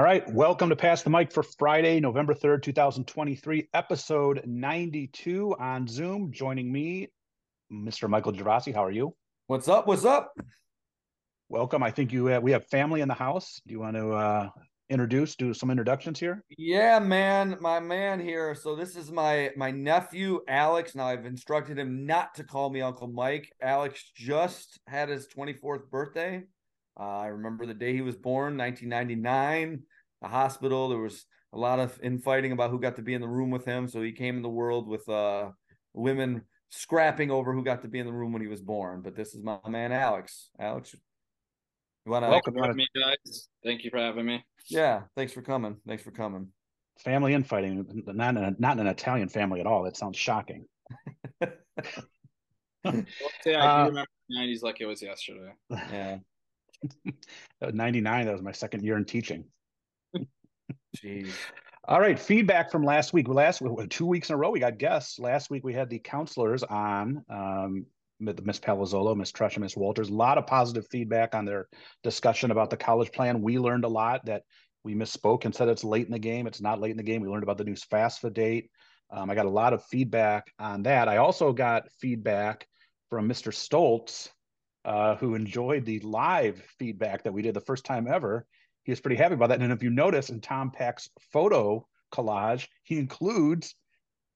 All right, welcome to Pass the Mic for Friday, November 3rd, 2023, episode 92 on Zoom. Joining me, Mr. Michael Gervasi. How are you? What's up? What's up? Welcome. I think you have, we have family in the house. Do you want to uh, introduce, do some introductions here? Yeah, man, my man here. So this is my my nephew Alex. Now I've instructed him not to call me Uncle Mike. Alex just had his 24th birthday. Uh, I remember the day he was born, 1999. The hospital. There was a lot of infighting about who got to be in the room with him. So he came in the world with uh, women scrapping over who got to be in the room when he was born. But this is my man Alex. Alex, you want to welcome me, guys? Thank you for having me. Yeah, thanks for coming. Thanks for coming. Family infighting, not in a, not in an Italian family at all. That sounds shocking. well, say I uh, remember the '90s like it was yesterday. Yeah. 99 that was my second year in teaching Jeez. all right feedback from last week last two weeks in a row we got guests last week we had the counselors on um, Miss Palazzolo, Miss Tresham, Miss Walters. A lot of positive feedback on their discussion about the college plan. We learned a lot that we misspoke and said it's late in the game. It's not late in the game. We learned about the new FAFSA date. Um, I got a lot of feedback on that. I also got feedback from Mr. Stoltz uh, who enjoyed the live feedback that we did the first time ever. He was pretty happy about that. And if you notice in Tom Pack's photo collage, he includes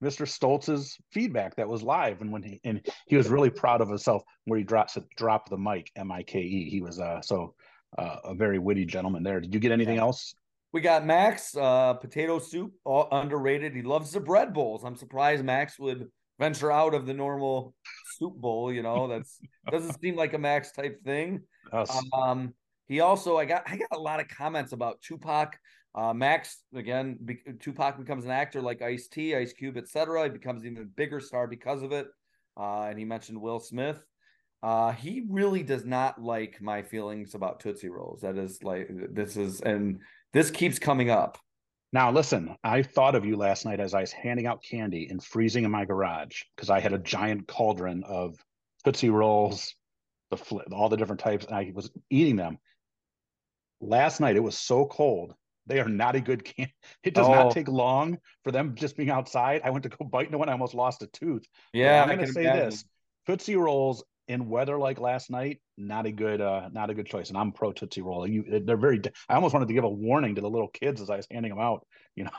Mr. Stoltz's feedback that was live, and when he and he was really proud of himself where he drops it, dropped the mic, M I K E. He was uh, so uh, a very witty gentleman there. Did you get anything else? We got Max uh, potato soup, all underrated. He loves the bread bowls. I'm surprised Max would venture out of the normal soup bowl. You know, that's doesn't seem like a Max type thing. Um, he also, I got, I got a lot of comments about Tupac. Uh, Max again, be, Tupac becomes an actor like Ice T, Ice Cube, etc. He becomes even bigger star because of it. Uh, and he mentioned Will Smith. Uh, he really does not like my feelings about Tootsie Rolls. That is like this is, and this keeps coming up. Now, listen, I thought of you last night as I was handing out candy and freezing in my garage because I had a giant cauldron of Tootsie Rolls, the all the different types, and I was eating them. Last night, it was so cold. They are not a good can. It does oh. not take long for them just being outside. I went to go bite into one. I almost lost a tooth. Yeah, but I'm going to say imagine. this: Tootsie Rolls in weather like last night, not a good, uh, not a good choice. And I'm pro Tootsie Roll. You, they're very. I almost wanted to give a warning to the little kids as I was handing them out. You know,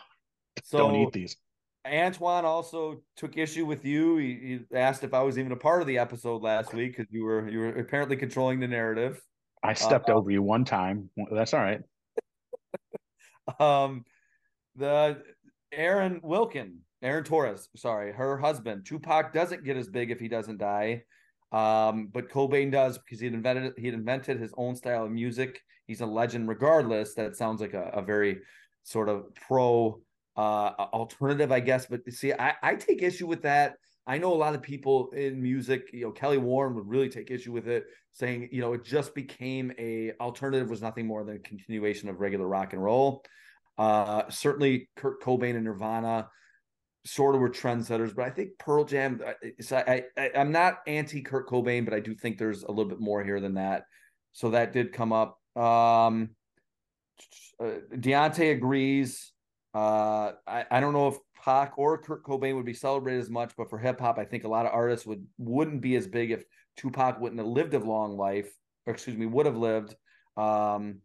so, don't eat these. Antoine also took issue with you. He, he, asked if I was even a part of the episode last week because you were you were apparently controlling the narrative. I stepped uh, over you one time. That's all right. um, the Aaron Wilkin, Aaron Torres, sorry, her husband Tupac doesn't get as big if he doesn't die. Um, but Cobain does because he invented he invented his own style of music. He's a legend, regardless. That sounds like a, a very sort of pro uh, alternative, I guess. But see, I, I take issue with that. I know a lot of people in music, you know, Kelly Warren would really take issue with it, saying, you know, it just became a alternative was nothing more than a continuation of regular rock and roll. Uh, certainly Kurt Cobain and Nirvana sort of were trendsetters, but I think Pearl Jam. So I, I I'm not anti Kurt Cobain, but I do think there's a little bit more here than that. So that did come up. Um, uh, Deontay agrees. Uh, I I don't know if Pac or Kurt Cobain would be celebrated as much, but for hip hop, I think a lot of artists would wouldn't be as big if Tupac wouldn't have lived a long life, or excuse me, would have lived. Um,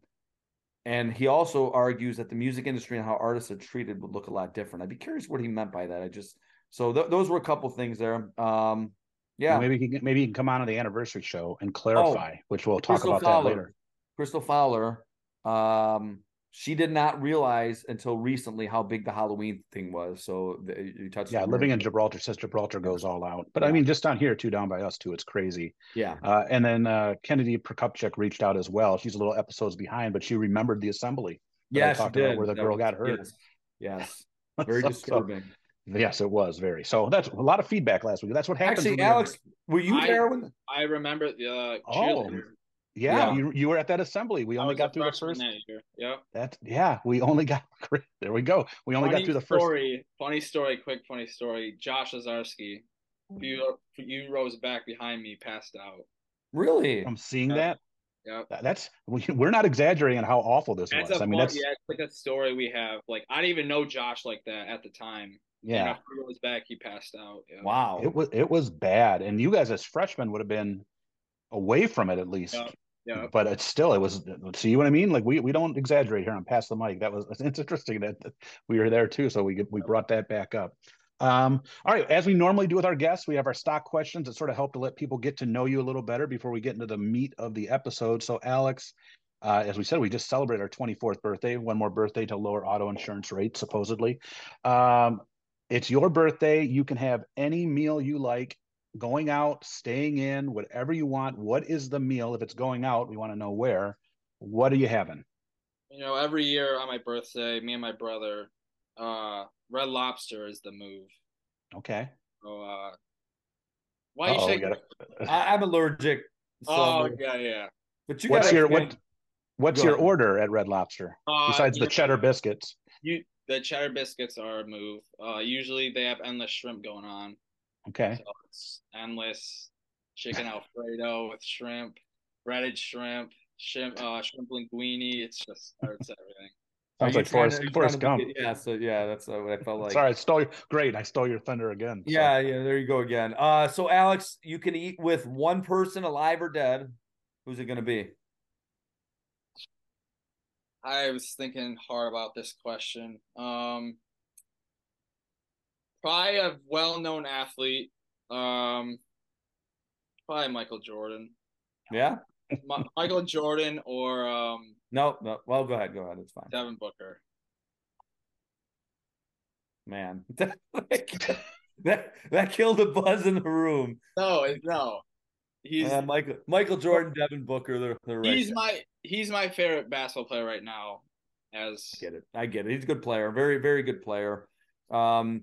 and he also argues that the music industry and how artists are treated would look a lot different. I'd be curious what he meant by that. I just so th- those were a couple things there. Um, yeah, well, maybe he can, maybe he can come on to the anniversary show and clarify, oh, which we'll talk Crystal about Fowler, that later. Crystal Fowler, um, she did not realize until recently how big the Halloween thing was. So the, you touched. Yeah, living in Gibraltar says Gibraltar goes all out, but yeah. I mean, just down here too, down by us too, it's crazy. Yeah. Uh, and then uh, Kennedy Prokupchuk reached out as well. She's a little episodes behind, but she remembered the assembly. Yeah, she did. where the that girl was, got hurt. Yes. yes. Very so, disturbing. So, yes, it was very. So that's a lot of feedback last week. That's what happened. Actually, Alex, were you I, there when I remember the uh, oh. Yeah, yeah, you you were at that assembly. We only got through the first. Yeah. That's yeah. We only got there. We go. We only funny got through the first. Story. Funny story. Quick funny story. Josh Azarski, you you rose back behind me, passed out. Really? I'm seeing that. Yeah, that's we, we're not exaggerating on how awful this that's was. A I mean, fun, that's yeah, it's like a story we have. Like I didn't even know Josh like that at the time. yeah, And a few years back, he passed out. Yeah. Wow. it was it was bad, and you guys as freshmen would have been away from it at least. Yeah. Yeah. But it's still it was see what I mean? Like we we don't exaggerate here on pass the mic. That was it's interesting that we were there too, so we we brought that back up. Um, all right, as we normally do with our guests, we have our stock questions that sort of help to let people get to know you a little better before we get into the meat of the episode. So, Alex, uh, as we said, we just celebrated our 24th birthday, one more birthday to lower auto insurance rates, supposedly. Um, it's your birthday. You can have any meal you like, going out, staying in, whatever you want. What is the meal? If it's going out, we want to know where. What are you having? You know, every year on my birthday, me and my brother, uh, Red Lobster is the move. Okay. So, uh, why are you Uh-oh, shaking? gotta- I, I'm allergic. So, Oh yeah, yeah. but you What's gotta your explain- what? What's Go your ahead. order at Red Lobster Uh, besides the cheddar biscuits? You the cheddar biscuits are a move. Uh, usually they have endless shrimp going on. Okay. So it's endless chicken alfredo with shrimp, breaded shrimp, shrimp, uh, shrimp linguine. It's just it's everything. Sounds like trying Forrest, to- Forrest Gump. get- Yeah, so yeah, that's uh, what I felt like. Sorry, I stole your great. I stole your thunder again. So- Yeah, yeah, there you go again. Uh so Alex, you can eat with one person alive or dead. Who's it gonna be? I was thinking hard about this question. Um, probably a well-known athlete. Um, probably Michael Jordan. Yeah? Mi- Michael Jordan or um, No, no. Well, go ahead, go ahead. It's fine. Devin Booker. Man. that that killed the buzz in the room. No, no. He's Uh, Michael Michael Jordan, Devin Booker, they're, they're right. he's there. my he's my favorite basketball player right now. As I get it. I get it. He's a good player. Very, very good player. Um,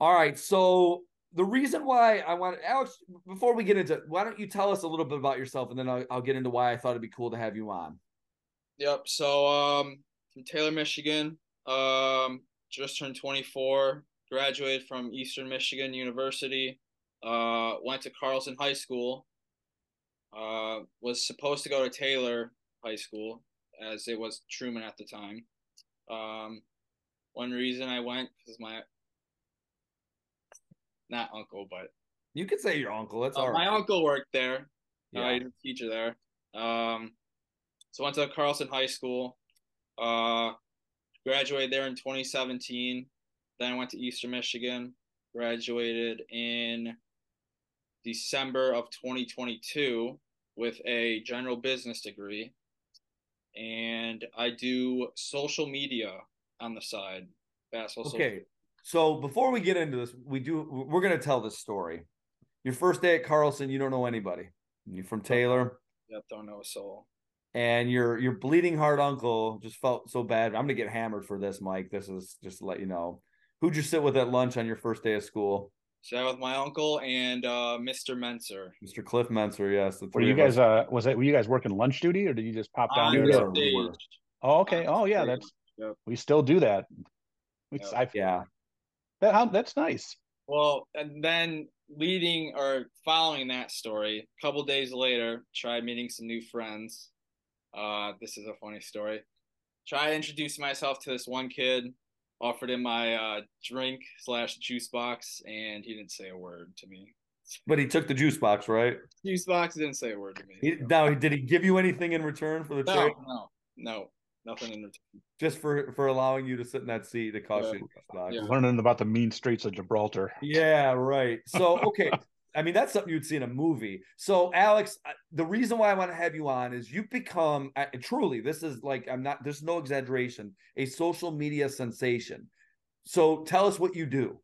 all right. So the reason why I want Alex, before we get into, why don't you tell us a little bit about yourself, and then I'll, I'll get into why I thought it'd be cool to have you on. Yep. So um from Taylor, Michigan. Um just turned 24, graduated from Eastern Michigan University. Uh went to Carlson High School. Uh was supposed to go to Taylor High School as it was Truman at the time. Um one reason I went cuz my not uncle, but You could say your uncle. That's uh, all my uncle worked there. Yeah. Uh, he's a teacher there. Um, so went to Carlson High School. Uh, graduated there in 2017. Then I went to Eastern Michigan. Graduated in December of 2022 with a general business degree. And I do social media on the side. Basketball Okay. So before we get into this, we do we're gonna tell this story. Your first day at Carlson, you don't know anybody. You're from Taylor, Yep, don't know a soul. and your your bleeding heart uncle just felt so bad. I'm gonna get hammered for this, Mike. This is just to let you know. Who'd you sit with at lunch on your first day of school? So I with my uncle and uh, Mr. Menser. Mr. Cliff Menser, yes. The Were you guys? Uh, was that? Were you guys working lunch duty, or did you just pop down On there? we the were, we were. stage. Oh, okay. on Oh, yeah. stage. That's Yep. we still do that. Yep. I, Yeah. That, how, that's nice. Well, and then leading or following that story, a couple days later, tried meeting some new friends. Uh, this is a funny story. Try to introduce myself to this one kid. Offered him my uh, drink slash juice box, and he didn't say a word to me. But he took the juice box, right? Juice box didn't say a word to me. He, now, did he give you anything in return for the no, trade? no, no, nothing in return. Just for for allowing you to sit in that seat that cost Yeah. you a. Yeah. Learning about the mean streets of Gibraltar. Yeah, right. So, okay. I mean, that's something you'd see in a movie. So, Alex, uh, the reason why I want to have you on is you've become uh, truly, this is like, I'm not, there's no exaggeration, a social media sensation. So, tell us what you do.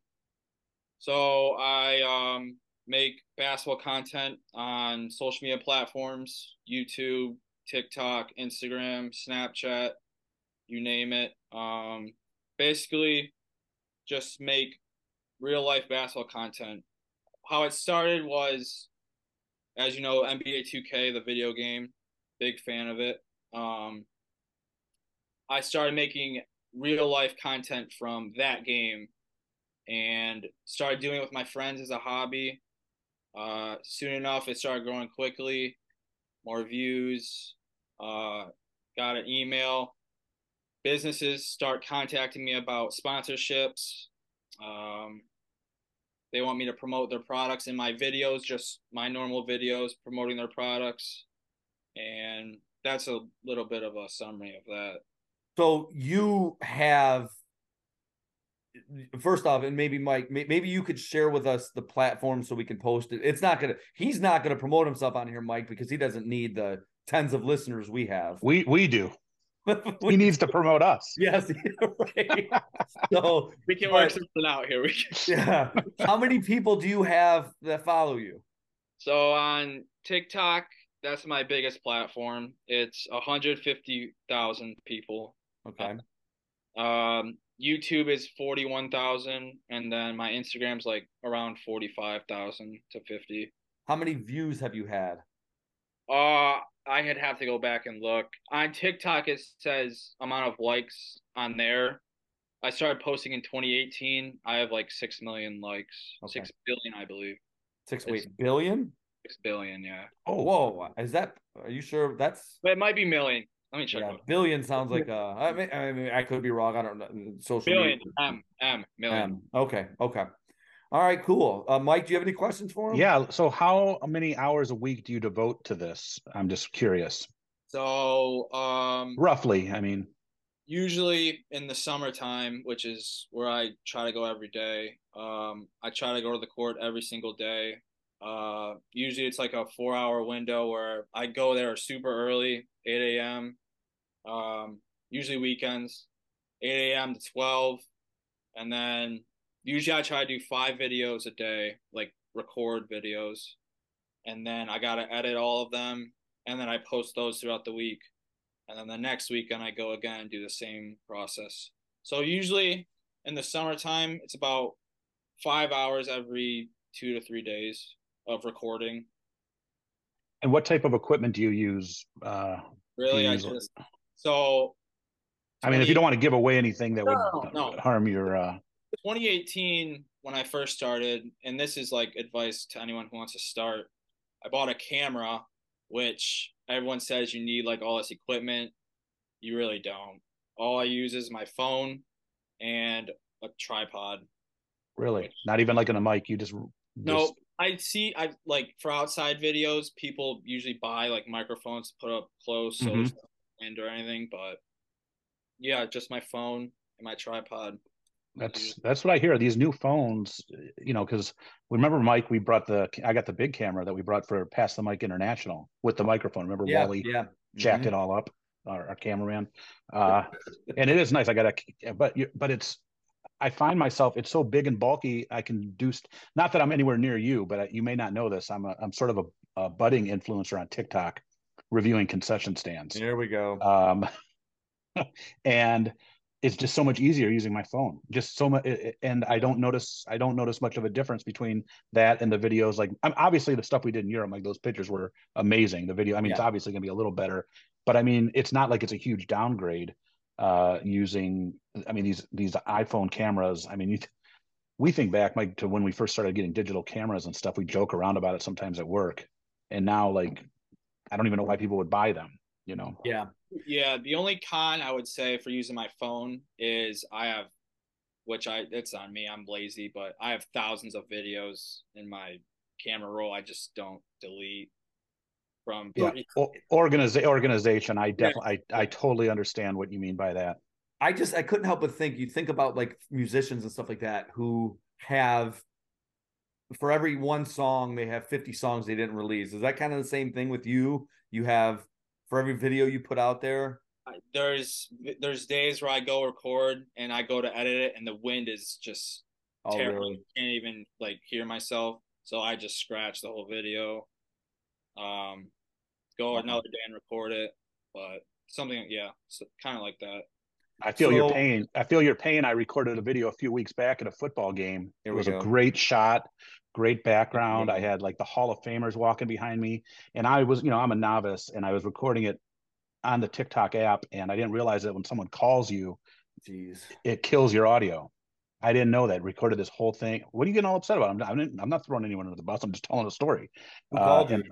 So I um, make basketball content on social media platforms: YouTube, TikTok, Instagram, Snapchat, you name it. Um, basically, just make real life basketball content. How it started was, as you know, NBA 2K, the video game. Big fan of it. Um, I started making real life content from that game and started doing it with my friends as a hobby. Uh, soon enough, it started growing quickly. More views. Uh, got an email. Businesses start contacting me about sponsorships. Um, they want me to promote their products in my videos, just my normal videos promoting their products. And that's a little bit of a summary of that. So you have first off, and maybe Mike, maybe you could share with us the platform so we can post it. It's not gonna, he's not gonna promote himself on here, Mike, because he doesn't need the tens of listeners we have. We we do. he needs to promote us. Yes, right. so we can work something out here. We can... yeah. How many people do you have that follow you? So on TikTok, that's my biggest platform. It's 150,000 people. Okay. Um, YouTube is 41,000 and then my Instagram's like around 45,000 to 50. How many views have you had? Uh I had have to go back and look. On TikTok it says amount of likes on there. I started posting in 2018. I have like 6 million likes. Okay. 6 billion, I believe. 6 wait, billion? 6 billion, yeah. Oh, whoa. Is that are you sure that's It might be million. Let me check. Yeah, billion sounds like uh. I mean, I mean, I could be wrong. I don't know. Social billion media. M M million. M. Okay. Okay. All right. Cool. Uh, Mike, do you have any questions for him? Yeah. So, how many hours a week do you devote to this? I'm just curious. So, um, roughly, I mean, usually in the summertime, which is where I try to go every day. Um, I try to go to the court every single day. Uh, usually it's like a four hour window where I go there super early, 8 a.m um, usually weekends, 8 a.m. to 12. And then usually I try to do five videos a day, like record videos. And then I got to edit all of them. And then I post those throughout the week. And then the next weekend I go again and do the same process. So usually in the summertime, it's about five hours every two to three days of recording. And what type of equipment do you use? Uh, really, I just so, I mean, if you don't want to give away anything that no, would no. harm your. Uh... 2018, when I first started, and this is like advice to anyone who wants to start, I bought a camera, which everyone says you need like all this equipment. You really don't. All I use is my phone and a tripod. Really? Which, Not even like in a mic. You just. No, I see. I like for outside videos, people usually buy like microphones to put up close, so mm-hmm wind or anything, but yeah, just my phone and my tripod. That's that's what I hear. These new phones, you know, because remember, Mike, we brought the I got the big camera that we brought for Pass the Mic International with the microphone. Remember, yeah, Wally yeah. jacked mm-hmm. it all up, our, our cameraman. Uh, and it is nice. I got a, but you, but it's I find myself it's so big and bulky. I can do st- not that I'm anywhere near you, but you may not know this. I'm a I'm sort of a, a budding influencer on TikTok reviewing concession stands. There we go. Um, and it's just so much easier using my phone. Just so much, and I don't notice I don't notice much of a difference between that and the videos. Like, I'm obviously the stuff we did in Europe, like those pictures were amazing. The video, I mean, yeah. it's obviously going to be a little better, but I mean, it's not like it's a huge downgrade uh using i mean these these iphone cameras i mean you we think back like to when we first started getting digital cameras and stuff we joke around about it sometimes at work and now like I don't even know why people would buy them. You know. Yeah. Yeah. The only con I would say for using my phone is I have, which I it's on me. I'm lazy, but I have thousands of videos in my camera roll. I just don't delete from yeah Organiza- organization i definitely I, I totally understand what you mean by that i just i couldn't help but think you think about like musicians and stuff like that who have for every one song they have 50 songs they didn't release is that kind of the same thing with you you have for every video you put out there there's there's days where i go record and i go to edit it and the wind is just oh, terrible really? I can't even like hear myself so i just scratch the whole video um go another day and record it but something yeah so kind of like that I feel so, your pain. I feel your pain. I recorded a video a few weeks back at a football game. It was go. a great shot great background. I had like the Hall of Famers walking behind me, and I was, you know, I'm a novice, and I was recording it on the TikTok app, and I didn't realize that when someone calls you, Jeez. it kills your audio. I didn't know that. Recorded this whole thing. What are you getting all upset about? I'm, I'm, I'm not throwing anyone under the bus. I'm just telling a story. Who called uh, you?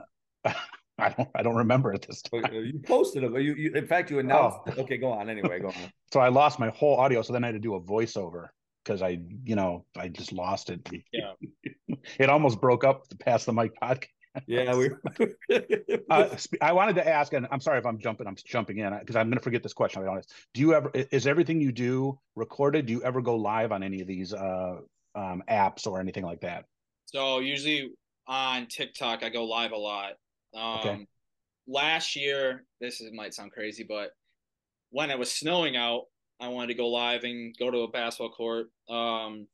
I don't I don't remember at this Oh, time. You posted it, but you, you in fact you announced. it. Okay, go on. Anyway, go on. So I lost my whole audio. So then I had to do a voiceover because I, you know, I just lost it. Yeah. it almost broke up the Pass the Mic podcast. Yeah, we. Uh, I wanted to ask, and I'm sorry if I'm jumping, I'm jumping in because I'm going to forget this question. I'll be honest. Do you ever, is everything you do recorded? Do you ever go live on any of these uh, um, apps or anything like that? So usually on TikTok, I go live a lot. Um, Okay. Last year, this is, might sound crazy, but when it was snowing out, I wanted to go live and go to a basketball court. Um,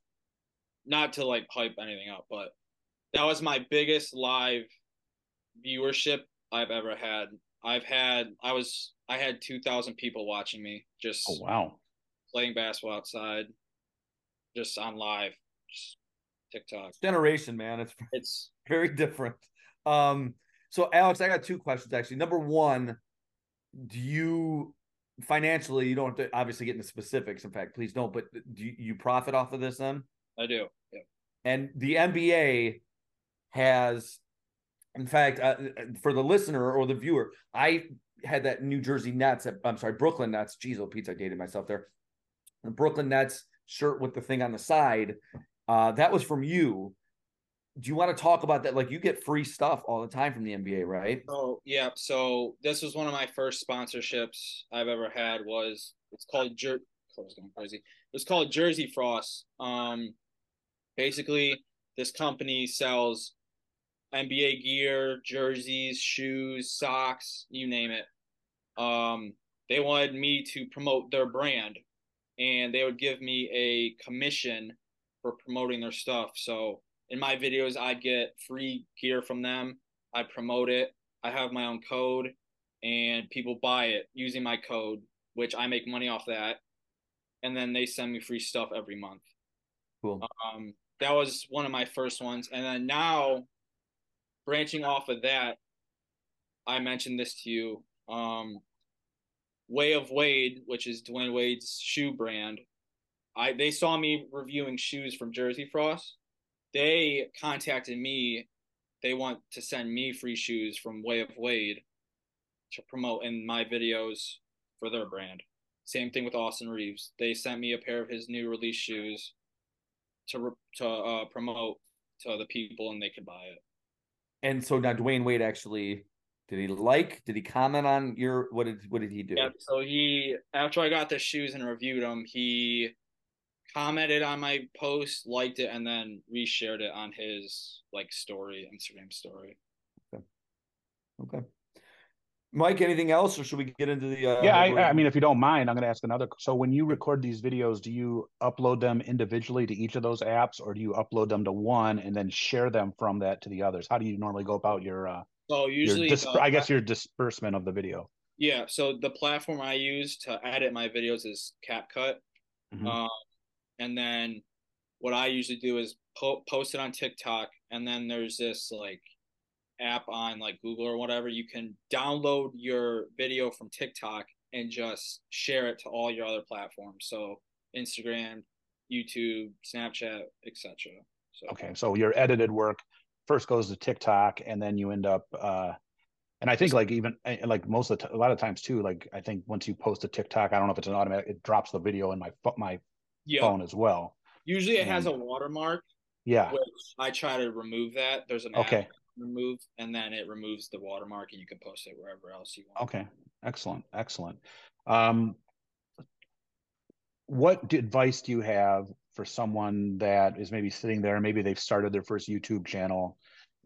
not to like hype anything up, but that was my biggest live viewership I've ever had. I've had, I was, I had 2,000 people watching me just Oh, wow. playing basketball outside, just on live, just TikTok. Generation, man. It's It's very different. Um, so Alex, I got two questions actually. Number one, do you financially you don't have to obviously get into specifics, in fact, please don't, but do you, you profit off of this then? I do. Yeah. And the NBA has, in fact, uh, for the listener or the viewer, I had that New Jersey Nets, I'm sorry, Brooklyn Nets. Jeez, oh, Pete, I dated myself there. The Brooklyn Nets shirt with the thing on the side. Uh, that was from you. Do you want to talk about that? Like, you get free stuff all the time from the NBA, right? Oh yeah. So this was one of my first sponsorships I've ever had. Was it's called Jer. I was going crazy. It's called Jersey Frost. Um, basically, this company sells NBA gear, jerseys, shoes, socks, you name it. Um, they wanted me to promote their brand, and they would give me a commission for promoting their stuff. So in my videos, I'd get free gear from them. I promote it. I have my own code, and people buy it using my code, which I make money off that. And then they send me free stuff every month. Cool. Um, that was one of my first ones, and then now, branching off of that, I mentioned this to you. Um, Way of Wade, which is Dwyane Wade's shoe brand, I they saw me reviewing shoes from Jersey Frost. They contacted me. They want to send me free shoes from Way of Wade to promote in my videos for their brand. Same thing with Austin Reaves. They sent me a pair of his new release shoes to to uh, promote to the people, and they could buy it. And so now Dwyane Wade actually did he like? Did he comment on your what did what did he do? Yeah. So he after I got the shoes and reviewed them, he commented on my post, liked it, and then reshared it on his like story, Instagram story. Okay. Okay. Mike, anything else, or should we get into the? Uh, yeah, the- I, I mean, if you don't mind, I'm going to ask another. So, when you record these videos, do you upload them individually to each of those apps, or do you upload them to one and then share them from that to the others? How do you normally go about your, uh, So usually, your dis- the- I guess, your disbursement of the video? yeah. So the platform I use to edit my videos is CapCut. Mhm. Um, and then what I usually do is po- post it on TikTok, and then there's this like app on like Google or whatever. You can download your video from TikTok and just share it to all your other platforms. So Instagram, YouTube, Snapchat, etc. So Okay, so your edited work first goes to TikTok, and then you end up. uh and I think like even eh, like most of the t- a lot of times too, like I think once you post a TikTok, I don't know if it's an automatic, it drops the video in my my yeah, phone as well. usually it has a watermark, Yeah. which I try to remove that. There's an Okay. Remove, and then it removes the watermark, and you can post it wherever else you want. Okay, excellent, excellent. Um, what advice do you have for someone that is maybe sitting there, maybe they've started their first YouTube channel,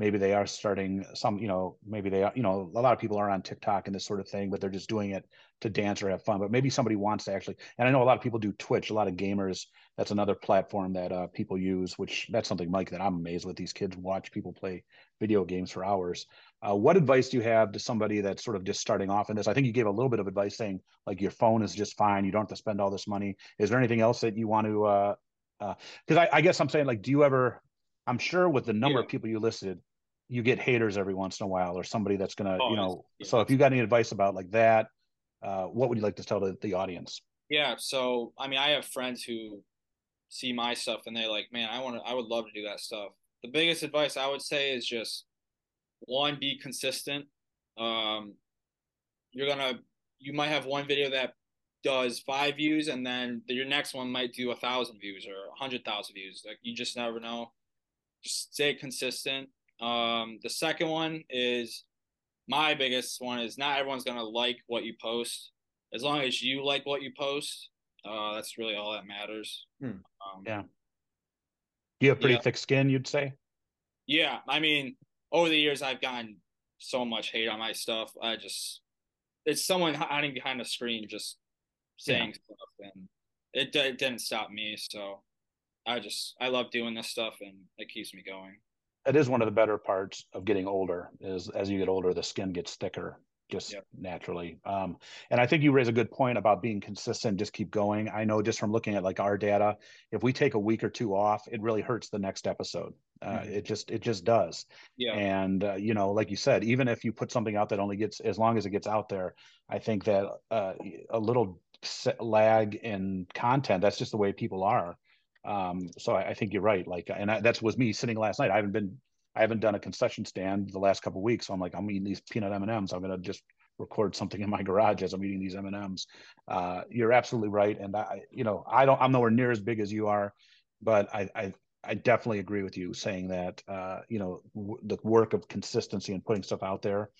maybe they are starting some, you know, maybe they are, you know, a lot of people are on TikTok and this sort of thing, but they're just doing it to dance or have fun. But maybe somebody wants to actually, and I know a lot of people do Twitch, a lot of gamers. That's another platform that uh, people use, which that's something, Mike, that I'm amazed with. These kids watch people play video games for hours. Uh, what advice do you have to somebody that's sort of just starting off in this? I think you gave a little bit of advice saying like your phone is just fine. You don't have to spend all this money. Is there anything else that you want to? uh Because I, I guess I'm saying like, do you ever? I'm sure with the number Yeah. of people you listed, you get haters every once in a while, or somebody that's gonna, Oh, you know. yes, So if you got any advice about like that, uh, what would you like to tell the, the audience? Yeah, so I mean, I have friends who see my stuff and they're like, "Man, I want to, I would love to do that stuff." The biggest advice I would say is just one, be consistent. um, you're gonna you might have one video that does five views, and then your next one might do a thousand views or a hundred thousand views. Like you just never know. Just stay consistent. Um, the second one is my biggest one is not everyone's gonna like what you post. As long as you like what you post, uh, that's really all that matters. Hmm. Um, Yeah. You have pretty Yeah. thick skin, you'd say. Yeah, I mean, over the years, I've gotten so much hate on my stuff. I just, it's someone hiding behind a screen just saying stuff, and it, it didn't stop me. So I just, I love doing this stuff, and it keeps me going. It is one of the better parts of getting older. Is as you get older, the skin gets thicker just Yep. naturally. Um, and I think you raise a good point about being consistent. Just keep going. I know just from looking at like our data, if we take a week or two off, it really hurts the next episode. Uh, Mhm. It just it just does. Yeah, And uh, you know, like you said, even if you put something out that only gets as long as it gets out there, I think that uh, a little lag in content. That's just the way people are. Um, so I, I think you're right. Like, and I, that's was me sitting last night. I haven't been, I haven't done a concession stand the last couple weeks. So I'm like, I'm eating these peanut M and M's. I'm gonna just record something in my garage as I'm eating these M and M's. Uh, you're absolutely right. And I, you know, I don't, I'm nowhere near as big as you are, but I, I I definitely agree with you saying that uh, you know w- the work of consistency and putting stuff out there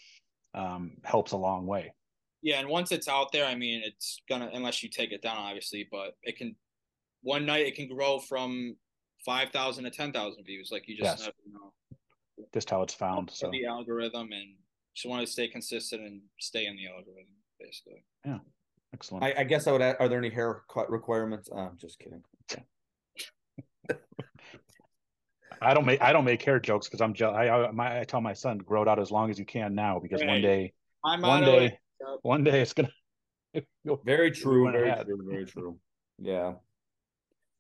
um, helps a long way. yeah, and once it's out there, I mean, it's gonna unless you take it down, obviously, but it can. One night it can grow from five thousand to ten thousand views. Like you just Yes. never know. Just how it's found. So the algorithm and just want to stay consistent and stay in the algorithm basically Yeah. excellent. I, I guess I would. Add, are there any haircut requirements? Uh, I'm just kidding. I don't make I don't make hair jokes because I'm jealous. I, I my I tell my son grow it out as long as you can now because one day i'm one day one day it's gonna. Very true. Very ahead. true. Very true. Yeah.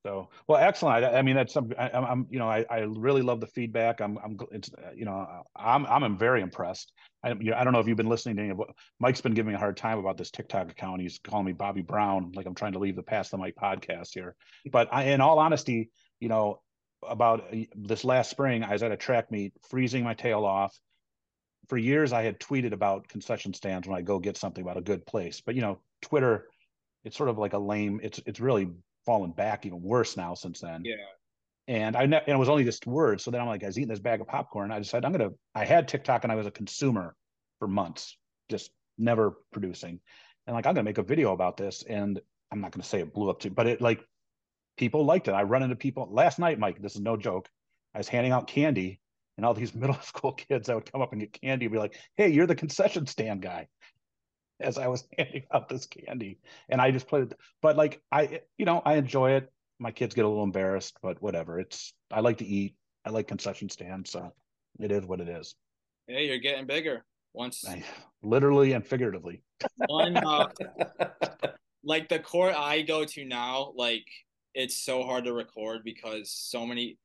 So well, excellent. I, I mean, that's some. I, I'm, I'm, you know, I, I really love the feedback. I'm, I'm, it's, uh, you know, I'm, I'm very impressed. I, you know, I don't know if you've been listening to any of what Mike's been giving me a hard time about this TikTok account. He's calling me Bobby Brown, like I'm trying to leave the Pass the Mic podcast here. But I, in all honesty, you know, about uh, this last spring, I was at a track meet, freezing my tail off. For years, I had tweeted about concession stands when I go get something about a good place. But you know, Twitter, it's sort of like a lame. It's, it's really fallen back even worse now since then. yeah And I ne- and it was only just words. So then I'm like, I was eating this bag of popcorn. I decided I'm gonna. I had TikTok and I was a consumer for months, just never producing. And like I'm gonna make a video about this. And I'm not gonna say it blew up too, but it like people liked it. I run into people last night, Mike. This is no joke. I was handing out candy, and all these middle school kids that would come up and get candy and be like, "Hey, you're the concession stand guy." As I was handing out this candy, and I just played it. But like I, you know, I enjoy it my kids get a little embarrassed, but whatever. It's I like to eat. I like concession stands, so it is what it is. hey you're getting bigger once I, literally and figuratively. one uh, like the court i go to now like it's so hard to record because so many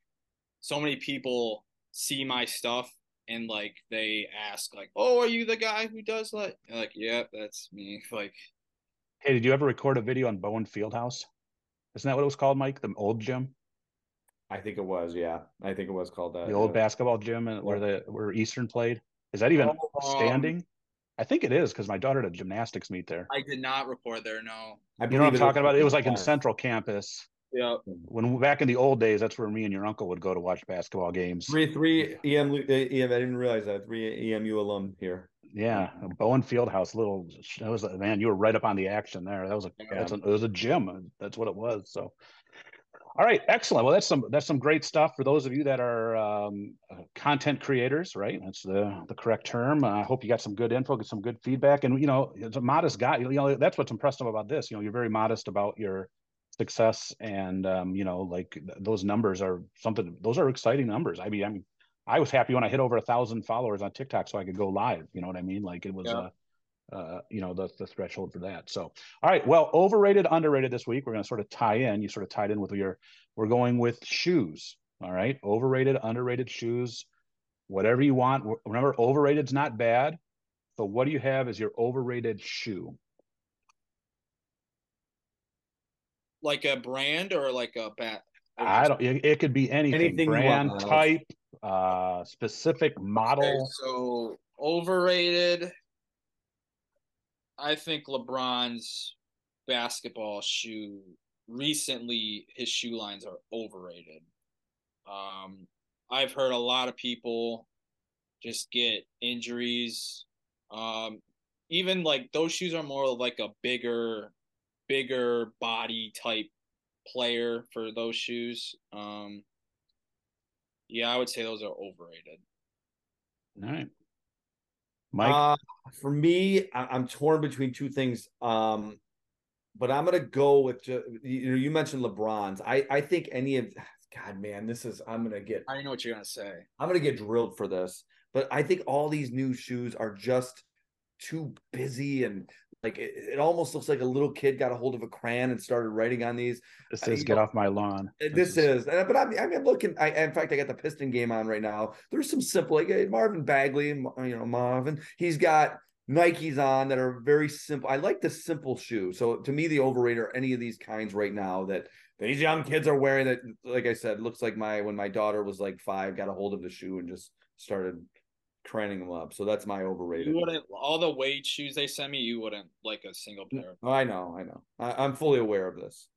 so many people see my stuff and like they ask like oh are you the guy who does that And, like yeah that's me like Hey, did you ever record a video on Bowen Fieldhouse? Isn't that what it was called, Mike? The old gym, I think it was. Yeah. I think it was called that. the old yeah. basketball gym, and where the where Eastern played. Is that even Oh, um, standing? I think it is because my daughter had a gymnastics meet there. i did not record there no I You know what I'm talking about? It was like in Central Campus. Yeah When back in the old days, that's where me and your uncle would go to watch basketball games. Three, three EM, uh, EM. I didn't realize that. Three EMU alum here. Yeah, Bowen Fieldhouse, little. That was man, you were right up on the action there. That was a that's a, it was a gym. That's what it was. So, all right, excellent. Well, that's some that's some great stuff for those of you that are um, uh, content creators, right? That's the the correct term. I hope you got some good info, get some good feedback, and you know, it's a modest guy. You know, that's what's impressive about this. You know, you're very modest about your success, and um, you know, like th- those numbers are something. Those are exciting numbers. I mean, I mean. I was happy when I hit over a thousand followers on TikTok, so I could go live. You know what I mean? Like it was, Yeah. uh, uh, you know, the the threshold for that. So, all right. Well, overrated, underrated this week. We're going to sort of tie in. You sort of tied in with your. We're going with shoes. All right. Overrated, underrated shoes, whatever you want. Remember, overrated's not bad. So, what do you have as your overrated shoe? Like a brand or like a bat I don't. It, it could be anything. Anything brand, type, uh, specific model. Okay, so overrated. I think LeBron's basketball shoe recently his shoe lines are overrated. Um, I've heard a lot of people just get injuries. Um, even like those shoes are more like a bigger, bigger body type player for those shoes. Um, yeah, I would say those are overrated. All right. Mike? Uh, for me, I- am torn between two things. Um, but I'm gonna go with you know you mentioned LeBron's. I I think any of God man, this is I'm gonna get. I know what you're gonna say. I'm gonna get drilled for this, but I think all these new shoes are just too busy and like it, it, almost looks like a little kid got a hold of a crayon and started writing on these. This says "Get know, off my lawn." This, this is, is, but I'm, I'm looking. I, in fact, I got the Piston game on right now. There's some simple, like uh, Marvin Bagley, you know, Marvin. He's got Nikes on that are very simple. I like the simple shoe. So to me, the overrated are any of these kinds right now that these young kids are wearing. That, like I said, looks like my when my daughter was like five, got a hold of the shoe and just started craning them up. So that's my overrated. You wouldn't all the Wade shoes they sent me. You wouldn't like a single pair. I know, I know. I, I'm fully aware of this.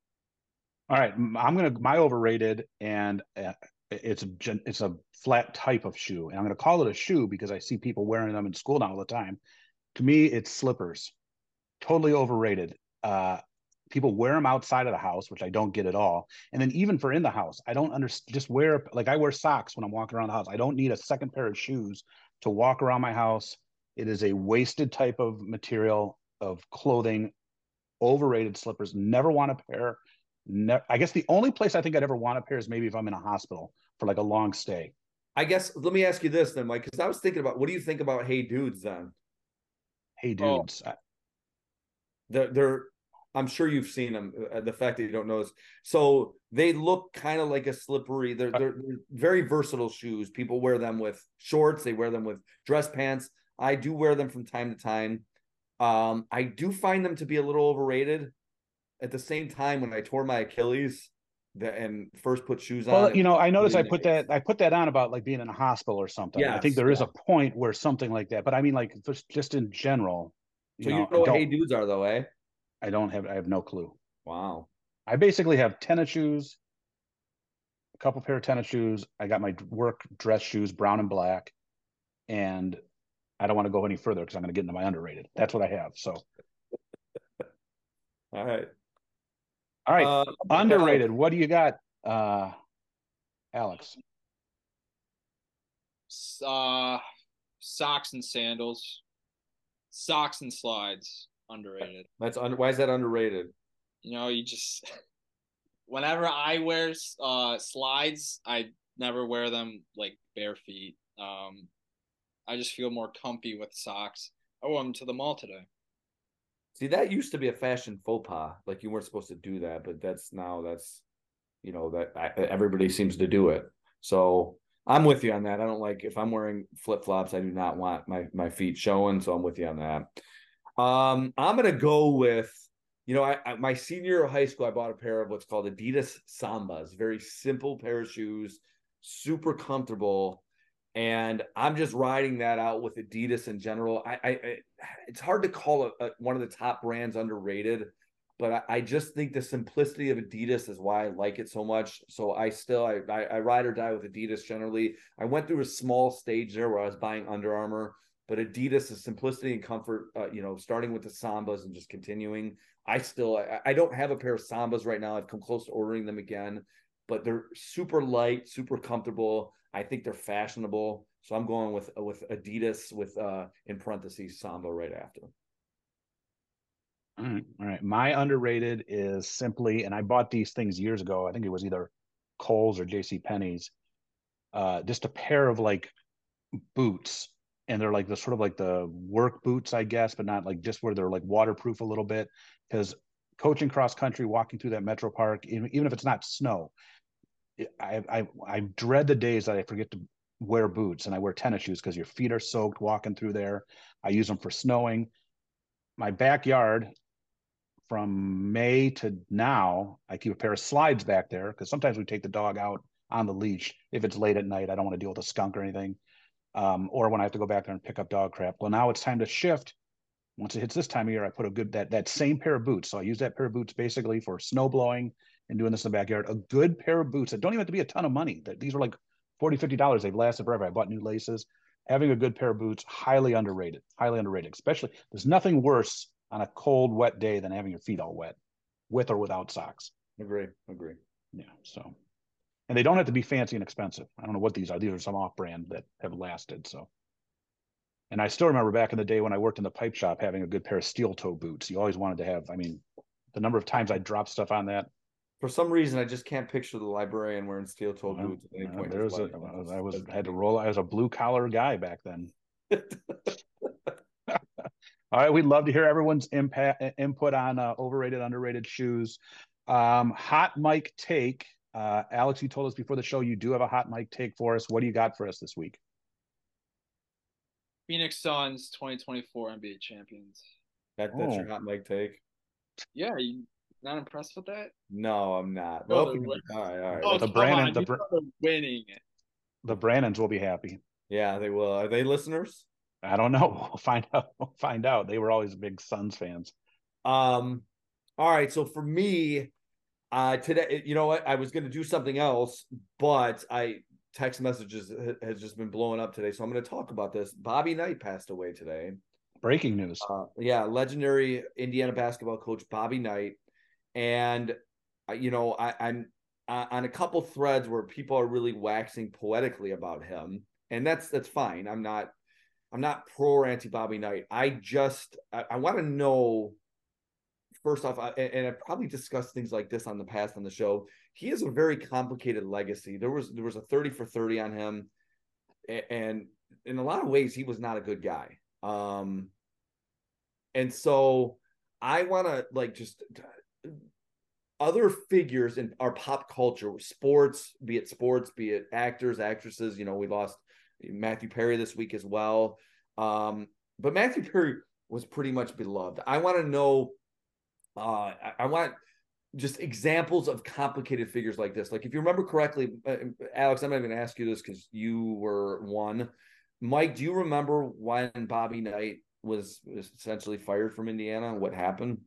All right, I'm gonna my overrated, and uh, it's a it's a flat type of shoe, and I'm gonna call it a shoe because I see people wearing them in school now all the time. To me, it's slippers. Totally overrated. Uh, people wear them outside of the house, which I don't get at all. And then even for in the house, I don't understand. Just wear like I wear socks when I'm walking around the house. I don't need a second pair of shoes to walk around my house. It is a wasted type of material of clothing. Overrated slippers. Never want a pair. Ne- I guess the only place I think I'd ever want a pair is maybe if I'm in a hospital for like a long stay. I guess let me ask you this then, Mike, because I was thinking about what do you think about Hey Dudes then? Hey dudes. Oh. They're, they're I'm sure you've seen them. Uh, the fact that you don't know is so they look kind of like a slippery. They're, they're, they're very versatile shoes. People wear them with shorts. They wear them with dress pants. I do wear them from time to time. Um, I do find them to be a little overrated. At the same time, when I tore my Achilles, the, and first put shoes on. Well, you know, I noticed I put that I put that on about like being in a hospital or something. Yeah, I think there is yeah. a point where something like that. But I mean, like just just in general. You so know, you know what hey dudes are though, eh? I don't have I have no clue. Wow. I basically have tennis shoes, a couple pair of tennis shoes. I got my work dress shoes, brown and black, and I don't want to go any further because I'm going to get into my underrated. That's what I have. So. All right. All right. Uh, underrated. What do you got, uh, Alex? Uh, socks and sandals. Socks and slides. Underrated. That's under. Why is that underrated? You know, you just. Whenever I wear uh slides, I never wear them like bare feet. Um, I just feel more comfy with socks. I wore them to the mall today. See, that used to be a fashion faux pas. Like you weren't supposed to do that, but that's now that's, you know, that I, everybody seems to do it. So I'm with you on that. I don't like if I'm wearing flip flops. I do not want my my feet showing. So I'm with you on that. Um, I'm gonna go with, you know, I, I, my senior year of high school, I bought a pair of what's called Adidas Sambas, very simple pair of shoes, super comfortable, and I'm just riding that out with Adidas in general. I, I it's hard to call a, a, one of the top brands underrated, but I, I, just think the simplicity of Adidas is why I like it so much. So I still I, I, I ride or die with Adidas generally. I went through a small stage there where I was buying Under Armour but Adidas is simplicity and comfort. Uh, you know, starting with the Sambas and just continuing. I still I, I, don't have a pair of Sambas right now. I've come close to ordering them again, but they're super light, super comfortable. I think they're fashionable. So I'm going with with Adidas with uh in parentheses Samba right after. All right. All right. My underrated is simply, and I bought these things years ago. I think it was either Kohl's or JC Penney's. Uh, just a pair of like boots and they're like the sort of like the work boots, I guess, but not like just where they're like waterproof a little bit. Because coaching cross country, walking through that metro park, even, if it's not snow, I, I I dread the days that I forget to wear boots and I wear tennis shoes because your feet are soaked walking through there. I use them for snowing. My backyard, from May to now, I keep a pair of slides back there because sometimes we take the dog out on the leash if it's late at night. I don't want to deal with a skunk or anything um, or when I have to go back there and pick up dog crap. Well, now it's time to shift Once it hits this time of year, I put a good that that same pair of boots. So I use that pair of boots basically for snow blowing and doing this in the backyard. A good pair of boots that don't even have to be a ton of money. That these were like 40 50 dollars. They've lasted forever. I bought new laces. Having a good pair of boots, highly underrated. Highly underrated. Especially there's nothing worse on a cold, wet day than having your feet all wet, with or without socks. Agree. Agree. Yeah. So and they don't have to be fancy and expensive. I don't know what these are. These are some off brand that have lasted. So, and I still remember back in the day when I worked in the pipe shop having a good pair of steel toe boots. You always wanted to have. I mean, the number of times I dropped stuff on that. For some reason, I just can't picture the librarian wearing steel toe well, boots at any point. There was a, I was I had to roll. I was a blue collar guy back then. All right, we'd love to hear everyone's impact input on uh, overrated, underrated shoes. Um, hot mic take uh, Alex, you told us before the show you do have a hot mic take for us. What do you got for us this week? Phoenix Suns 2024 NBA champions. That, that's oh. your hot mic take? Yeah, you not impressed with that? No, I'm not. Oh, all right, all right. Oh, the Brandon, the Br- winning. The Brandons will be happy. Yeah, they will. Are they listeners? I don't know. We'll find out. We'll find out. They were always big Suns fans. Um. All right. So for me, uh, today, you know what? I was going to do something else, but I text messages has just been blowing up today, so I'm going to talk about this. Bobby Knight passed away today. Breaking news. Uh, yeah, legendary Indiana basketball coach Bobby Knight, and uh, you know I, I'm uh, on a couple threads where people are really waxing poetically about him, and that's that's fine. I'm not I'm not pro or anti Bobby Knight. I just I, I want to know first off, I, and I've probably discussed things like this on the past on the show. He has a very complicated legacy. There was there was a thirty for thirty on him, and in a lot of ways, he was not a good guy. Um, and so I want to like just other figures in our pop culture, sports, be it sports, be it actors, actresses. You know, we lost Matthew Perry this week as well. Um, but Matthew Perry was pretty much beloved. I want to know uh, I, I want just examples of complicated figures like this. Like if you remember correctly, uh, Alex, I'm not going to ask you this because you were one. Mike, do you remember when Bobby Knight was, was essentially fired from Indiana? What happened?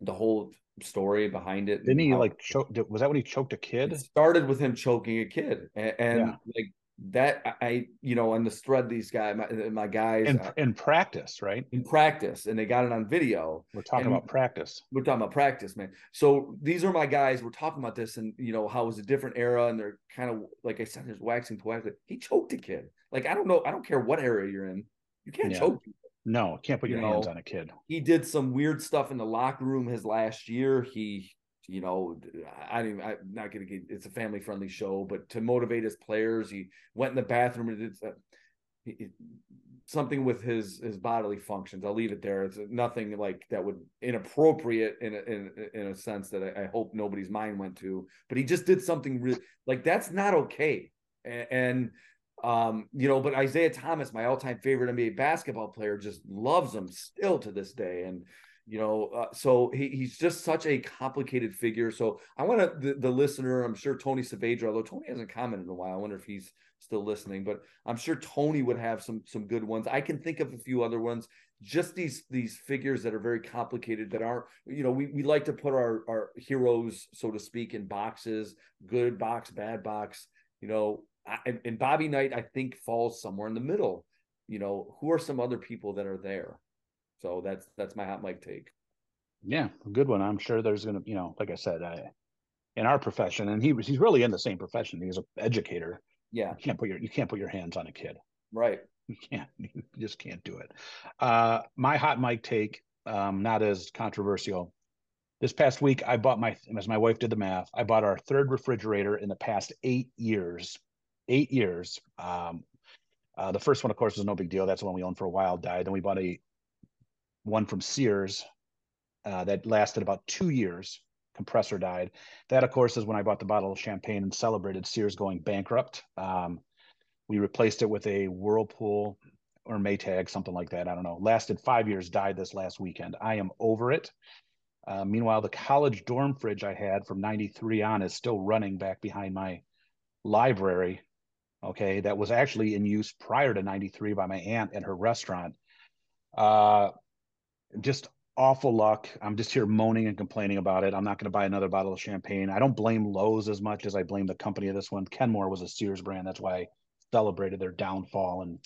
The whole story behind it. Didn't he like choke? Was that when he choked a kid? It started with him choking a kid, and, and yeah. like that I you know on the thread these guys my, my guys in, uh, in practice right? in practice and they got it on video. We're talking about practice. we're talking about practice man. So these are my guys. We're talking about this and you know how it was a different era and they're kind of like I said there's waxing poetically he choked a kid. Like I don't know I don't care what area you're in. You can't yeah. choke people. no can't put your you hands know, on a kid. he did some weird stuff in the locker room his last year. He you know, I didn't, I'm not going to get, it's a family friendly show, but to motivate his players, he went in the bathroom and did uh, something with his, his bodily functions. I'll leave it there. It's nothing like that would inappropriate in a, in, in a sense that I, I hope nobody's mind went to, but he just did something really like that's not okay. And, and um, you know, but Isiah Thomas, my all-time favorite NBA basketball player, just loves him still to this day. And you know uh, so he, he's just such a complicated figure. So i want to the, the, listener i'm sure tony Saavedra, although tony hasn't commented in a while i wonder if he's still listening but i'm sure tony would have some some good ones. I can think of a few other ones just these these figures that are very complicated that aren't you know we, we like to put our our heroes so to speak in boxes good box bad box you know and, and bobby knight i think falls somewhere in the middle. You know who are some other people that are there so that's that's my hot mic take. Yeah, good one. I'm sure there's gonna, you know, like I said, I, in our profession, and he was he's really in the same profession. He's an educator. Yeah, you can't put your you can't put your hands on a kid. Right. You can't. You just can't do it. Uh, my hot mic take, um, not as controversial. This past week, I bought my as my wife did the math. I bought our third refrigerator in the past eight years. Eight years. Um, uh, the first one, of course, was no big deal. That's the one we owned for a while. Died. Then we bought a one from Sears uh, that lasted about two years. Compressor died. That, of course, is when I bought the bottle of champagne and celebrated Sears going bankrupt. Um, we replaced it with a Whirlpool or Maytag, something like that. I don't know. Lasted five years, died this last weekend. I am over it. Uh, meanwhile, the college dorm fridge I had from 93 on is still running back behind my library. Okay. That was actually in use prior to 93 by my aunt at her restaurant. Uh, just awful luck. I'm just here moaning and complaining about it. I'm not going to buy another bottle of champagne. I don't blame Lowe's as much as I blame the company of this one. Kenmore was a Sears brand. That's why I celebrated their downfall. And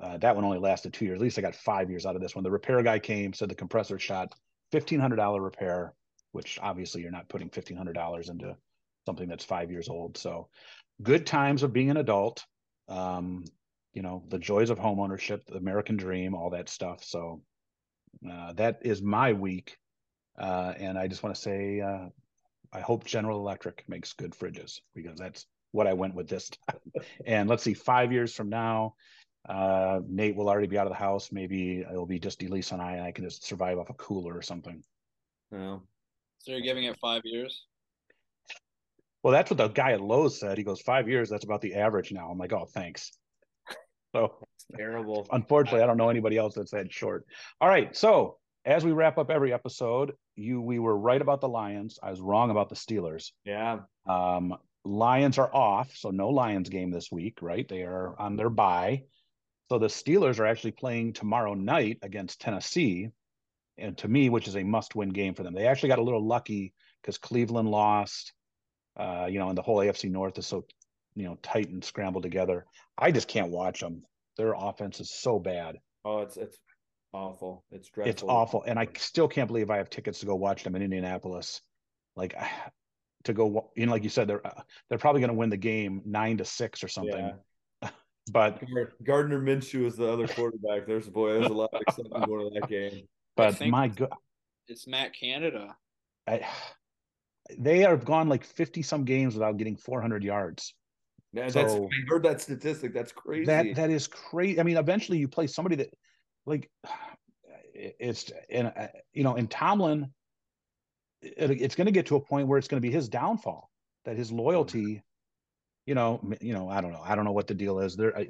uh, that one only lasted two years. At least I got five years out of this one. The repair guy came, said the compressor shot, $1,500 repair, which obviously you're not putting $1,500 into something that's five years old. So good times of being an adult. Um, you know, the joys of home ownership, the American dream, all that stuff. So uh, that is my week. Uh, and I just want to say, uh, I hope General Electric makes good fridges because that's what I went with this time. and let's see, five years from now, uh, Nate will already be out of the house. Maybe it'll be just Elise and I, and I can just survive off a cooler or something. Yeah. So you're giving it five years? Well, that's what the guy at Lowe's said. He goes, five years, that's about the average now. I'm like, oh, thanks. So terrible. unfortunately, I don't know anybody else that's that short. All right. So as we wrap up every episode, you we were right about the Lions. I was wrong about the Steelers. Yeah. Um, Lions are off, so no Lions game this week, right? They are on their bye. So the Steelers are actually playing tomorrow night against Tennessee, and to me, which is a must-win game for them. They actually got a little lucky because Cleveland lost, uh, you know, and the whole AFC North is so, you know, tight and scrambled together. I just can't watch them. Their offense is so bad. Oh, it's it's awful. It's dreadful. It's awful, and I still can't believe I have tickets to go watch them in Indianapolis. Like to go, you know, like you said, they're uh, they're probably going to win the game nine to six or something. Yeah. But Gardner Minshew is the other quarterback. There's boy, there's a lot of excitement going to that game. but my god, It's Matt Canada. I, they have gone like fifty some games without getting four hundred yards. Yeah, that's So- I heard that statistic. That's crazy. That that is crazy. I mean, eventually you play somebody that, like, it's and uh, you know, in Tomlin, it, it's going to get to a point where it's going to be his downfall. That his loyalty, you know, you know, I don't know, I don't know what the deal is. They're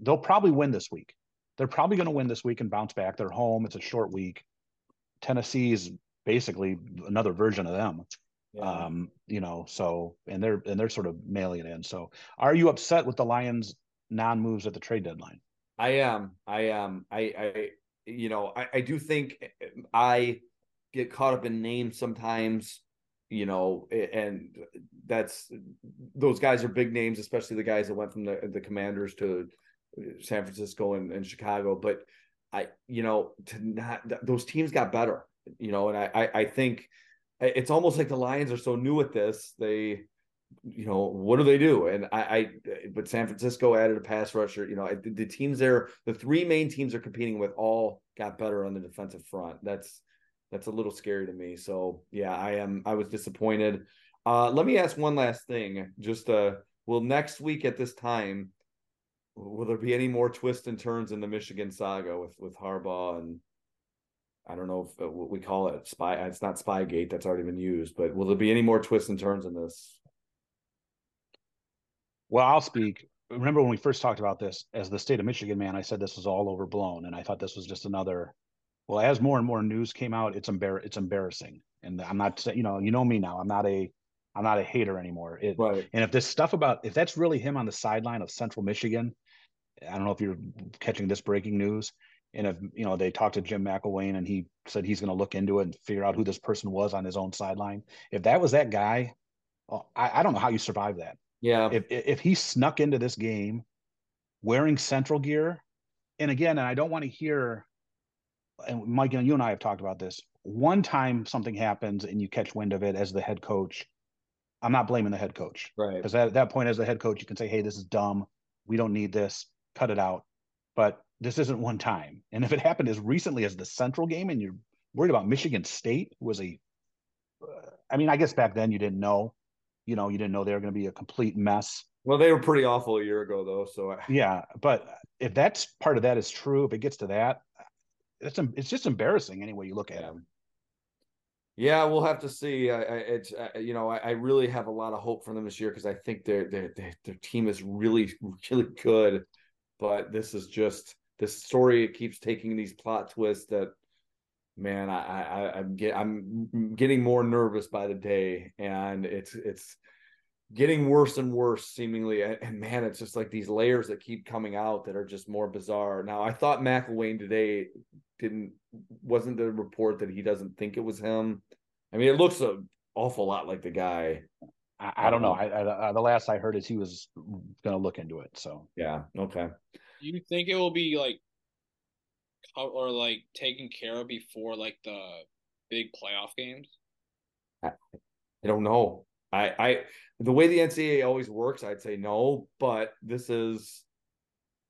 they'll probably win this week. They're probably going to win this week and bounce back. They're home. It's a short week. Tennessee is basically another version of them Yeah. um you know so and they're and they're sort of mailing it in so are you upset with the lions non-moves at the trade deadline I am. I am. I, I, you know, I, I do think eh, eh, I get caught up in names sometimes, you know, and that's those guys are big names, especially the guys that went from the, the commanders to eh, San Francisco and, and Chicago. But I, you know, to not those teams got better, you know, and I, I, I think it's almost like the Lions are so new at this. They, you know, what do they do? And I, I but San Francisco added a pass rusher. You know, I, the teams there, the three main teams are competing with all got better on the defensive front. That's that's a little scary to me. So yeah, I am. I was disappointed. Uh, let me ask one last thing. Just uh, will next week at this time, will there be any more twists and turns in the Michigan saga with with Harbaugh and I don't know if uh, what we call it spy. It's not Spygate. That's already been used. But will there be any more twists and turns in this? well i'll speak remember when we first talked about this as the state of michigan man i said this was all overblown and i thought this was just another well as more and more news came out it's embar- it's embarrassing and i'm not saying you know you know me now i'm not a i'm not a hater anymore it, Right. And if this stuff about if that's really him on the sideline of Central Michigan, I don't know if you're catching this breaking news. And if you know they talked to Jim McElwain and he said he's going to look into it and figure out who this person was on his own sideline. If that was that guy, oh, I, I don't know how you survive that. Yeah. If if he snuck into this game wearing Central gear, and again, and I don't want to hear, and Mike, you and I have talked about this. One time something happens and you catch wind of it as the head coach. I'm not blaming the head coach right. because at that point as the head coach you can say hey this is dumb we don't need this cut it out but this isn't one time and if it happened as recently as the central game and you're worried about michigan state was a uh, i mean i guess back then you didn't know you know you didn't know they were going to be a complete mess Well, they were pretty awful a year ago, though. So I- yeah but if that's part of that is true if it gets to that it's it's just embarrassing any way you look at it yeah, we'll have to see. I, I it's uh, you know I, I really have a lot of hope for them this year because I think their their their team is really really good, but this is just this story. It keeps taking these plot twists that man I I I'm get I'm getting more nervous by the day, and it's it's getting worse and worse seemingly. And, and man, it's just like these layers that keep coming out that are just more bizarre. Now I thought McElwain today didn't wasn't the report that he doesn't think it was him. I mean, it looks an awful lot like the guy. I, I don't know. I, I, the last I heard is he was going to look into it. So yeah, okay. Do you think it will be like or like taken care of before like the big playoff games? I, I don't know. I, I the way the NCAA always works, I'd say no, but this is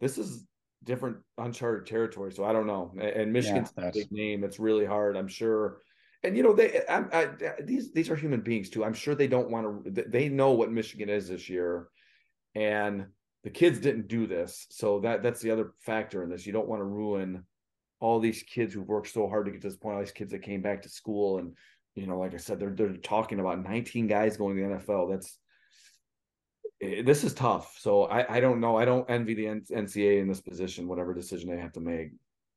this is different uncharted territory. So I don't know. And Michigan's yeah, a big name. It's really hard. I'm sure. And you know they I, I, these these are human beings too. I'm sure they don't want to. They know what Michigan is this year, and the kids didn't do this. So that that's the other factor in this. You don't want to ruin all these kids who've worked so hard to get to this point. All these kids that came back to school and you know, like I said, they're they're talking about 19 guys going to the NFL. That's eh, this is tough. So I I don't know. I don't envy the NCAA in this position, whatever decision they have to make.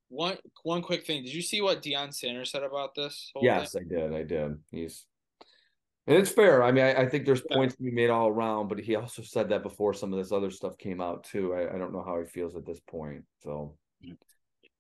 One one quick thing. Did you see what Deion Sanders said about this? Yes, thing? I did. I did. He's and it's fair. I mean, I, I think there's yeah. points to be made all around, but he also said that before some of this other stuff came out too. I, I don't know how he feels at this point. So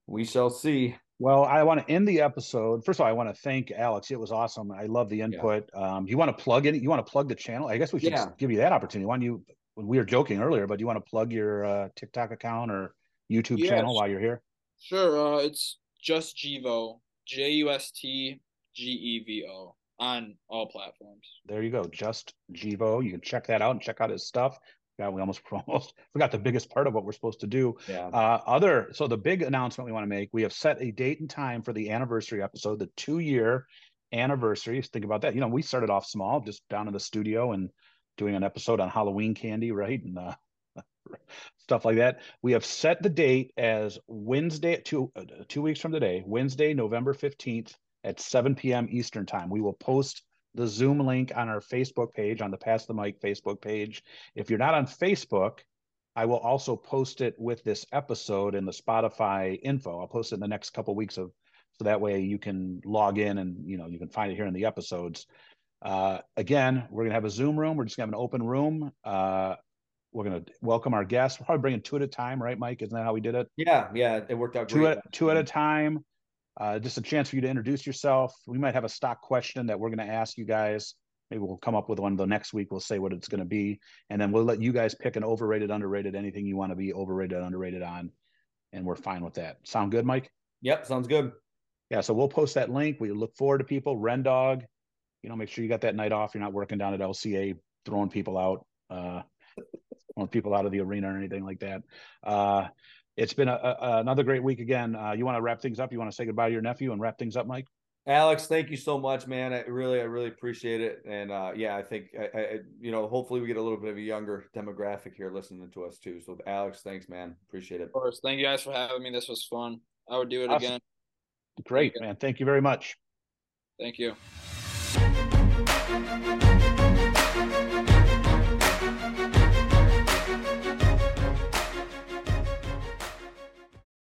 we shall see. Well, I want to end the episode. First of all, I want to thank Alex. It was awesome. I love the input. Yeah. Um, you want to plug in? You want to plug the channel? I guess we should yeah. give you that opportunity. Why don't you? We were joking earlier, but do you want to plug your uh, TikTok account or YouTube yeah, channel while you're here? Sure. Uh, it's just Gevo, J U S T G E V O on all platforms. There you go. Just Gevo. You can check that out and check out his stuff. God, we almost almost forgot the biggest part of what we're supposed to do. Yeah. Uh, other so the big announcement we want to make: we have set a date and time for the anniversary episode, the two-year anniversary. Think about that. You know, we started off small, just down in the studio and doing an episode on Halloween candy, right, and uh, stuff like that. We have set the date as Wednesday, two uh, two weeks from today, Wednesday, November fifteenth at 7 p.m. Eastern time. We will post the Zoom link on our Facebook page, on the Pass the Mic Facebook page. If you're not on Facebook, I will also post it with this episode in the Spotify info. I'll post it in the next couple of weeks of so that way you can log in and you know you can find it here in the episodes. Uh, again, we're gonna have a Zoom room. We're just gonna have an open room. Uh, we're gonna welcome our guests. We're probably bringing two at a time, right, Mike? Isn't that how we did it? Yeah, yeah, it worked out. Two great. at two at a time uh, just a chance for you to introduce yourself. We might have a stock question that we're going to ask you guys. Maybe we'll come up with one the next week. We'll say what it's going to be, and then we'll let you guys pick an overrated, underrated, anything you want to be overrated, underrated on, and we're fine with that. Sound good, Mike? Yep, sounds good. Yeah, so we'll post that link. We look forward to people. Rendog, you know, make sure you got that night off. You're not working down at LCA throwing people out, uh, throwing people out of the arena or anything like that. Uh, it's been a, a, another great week again. Uh, you want to wrap things up? You want to say goodbye to your nephew and wrap things up, Mike? Alex, thank you so much, man. I really, I really appreciate it. And uh, yeah, I think, I, I, you know, hopefully we get a little bit of a younger demographic here listening to us too. So, Alex, thanks, man. Appreciate it. Of course. Thank you guys for having me. This was fun. I would do it awesome. again. Great, man. Thank you very much. Thank you.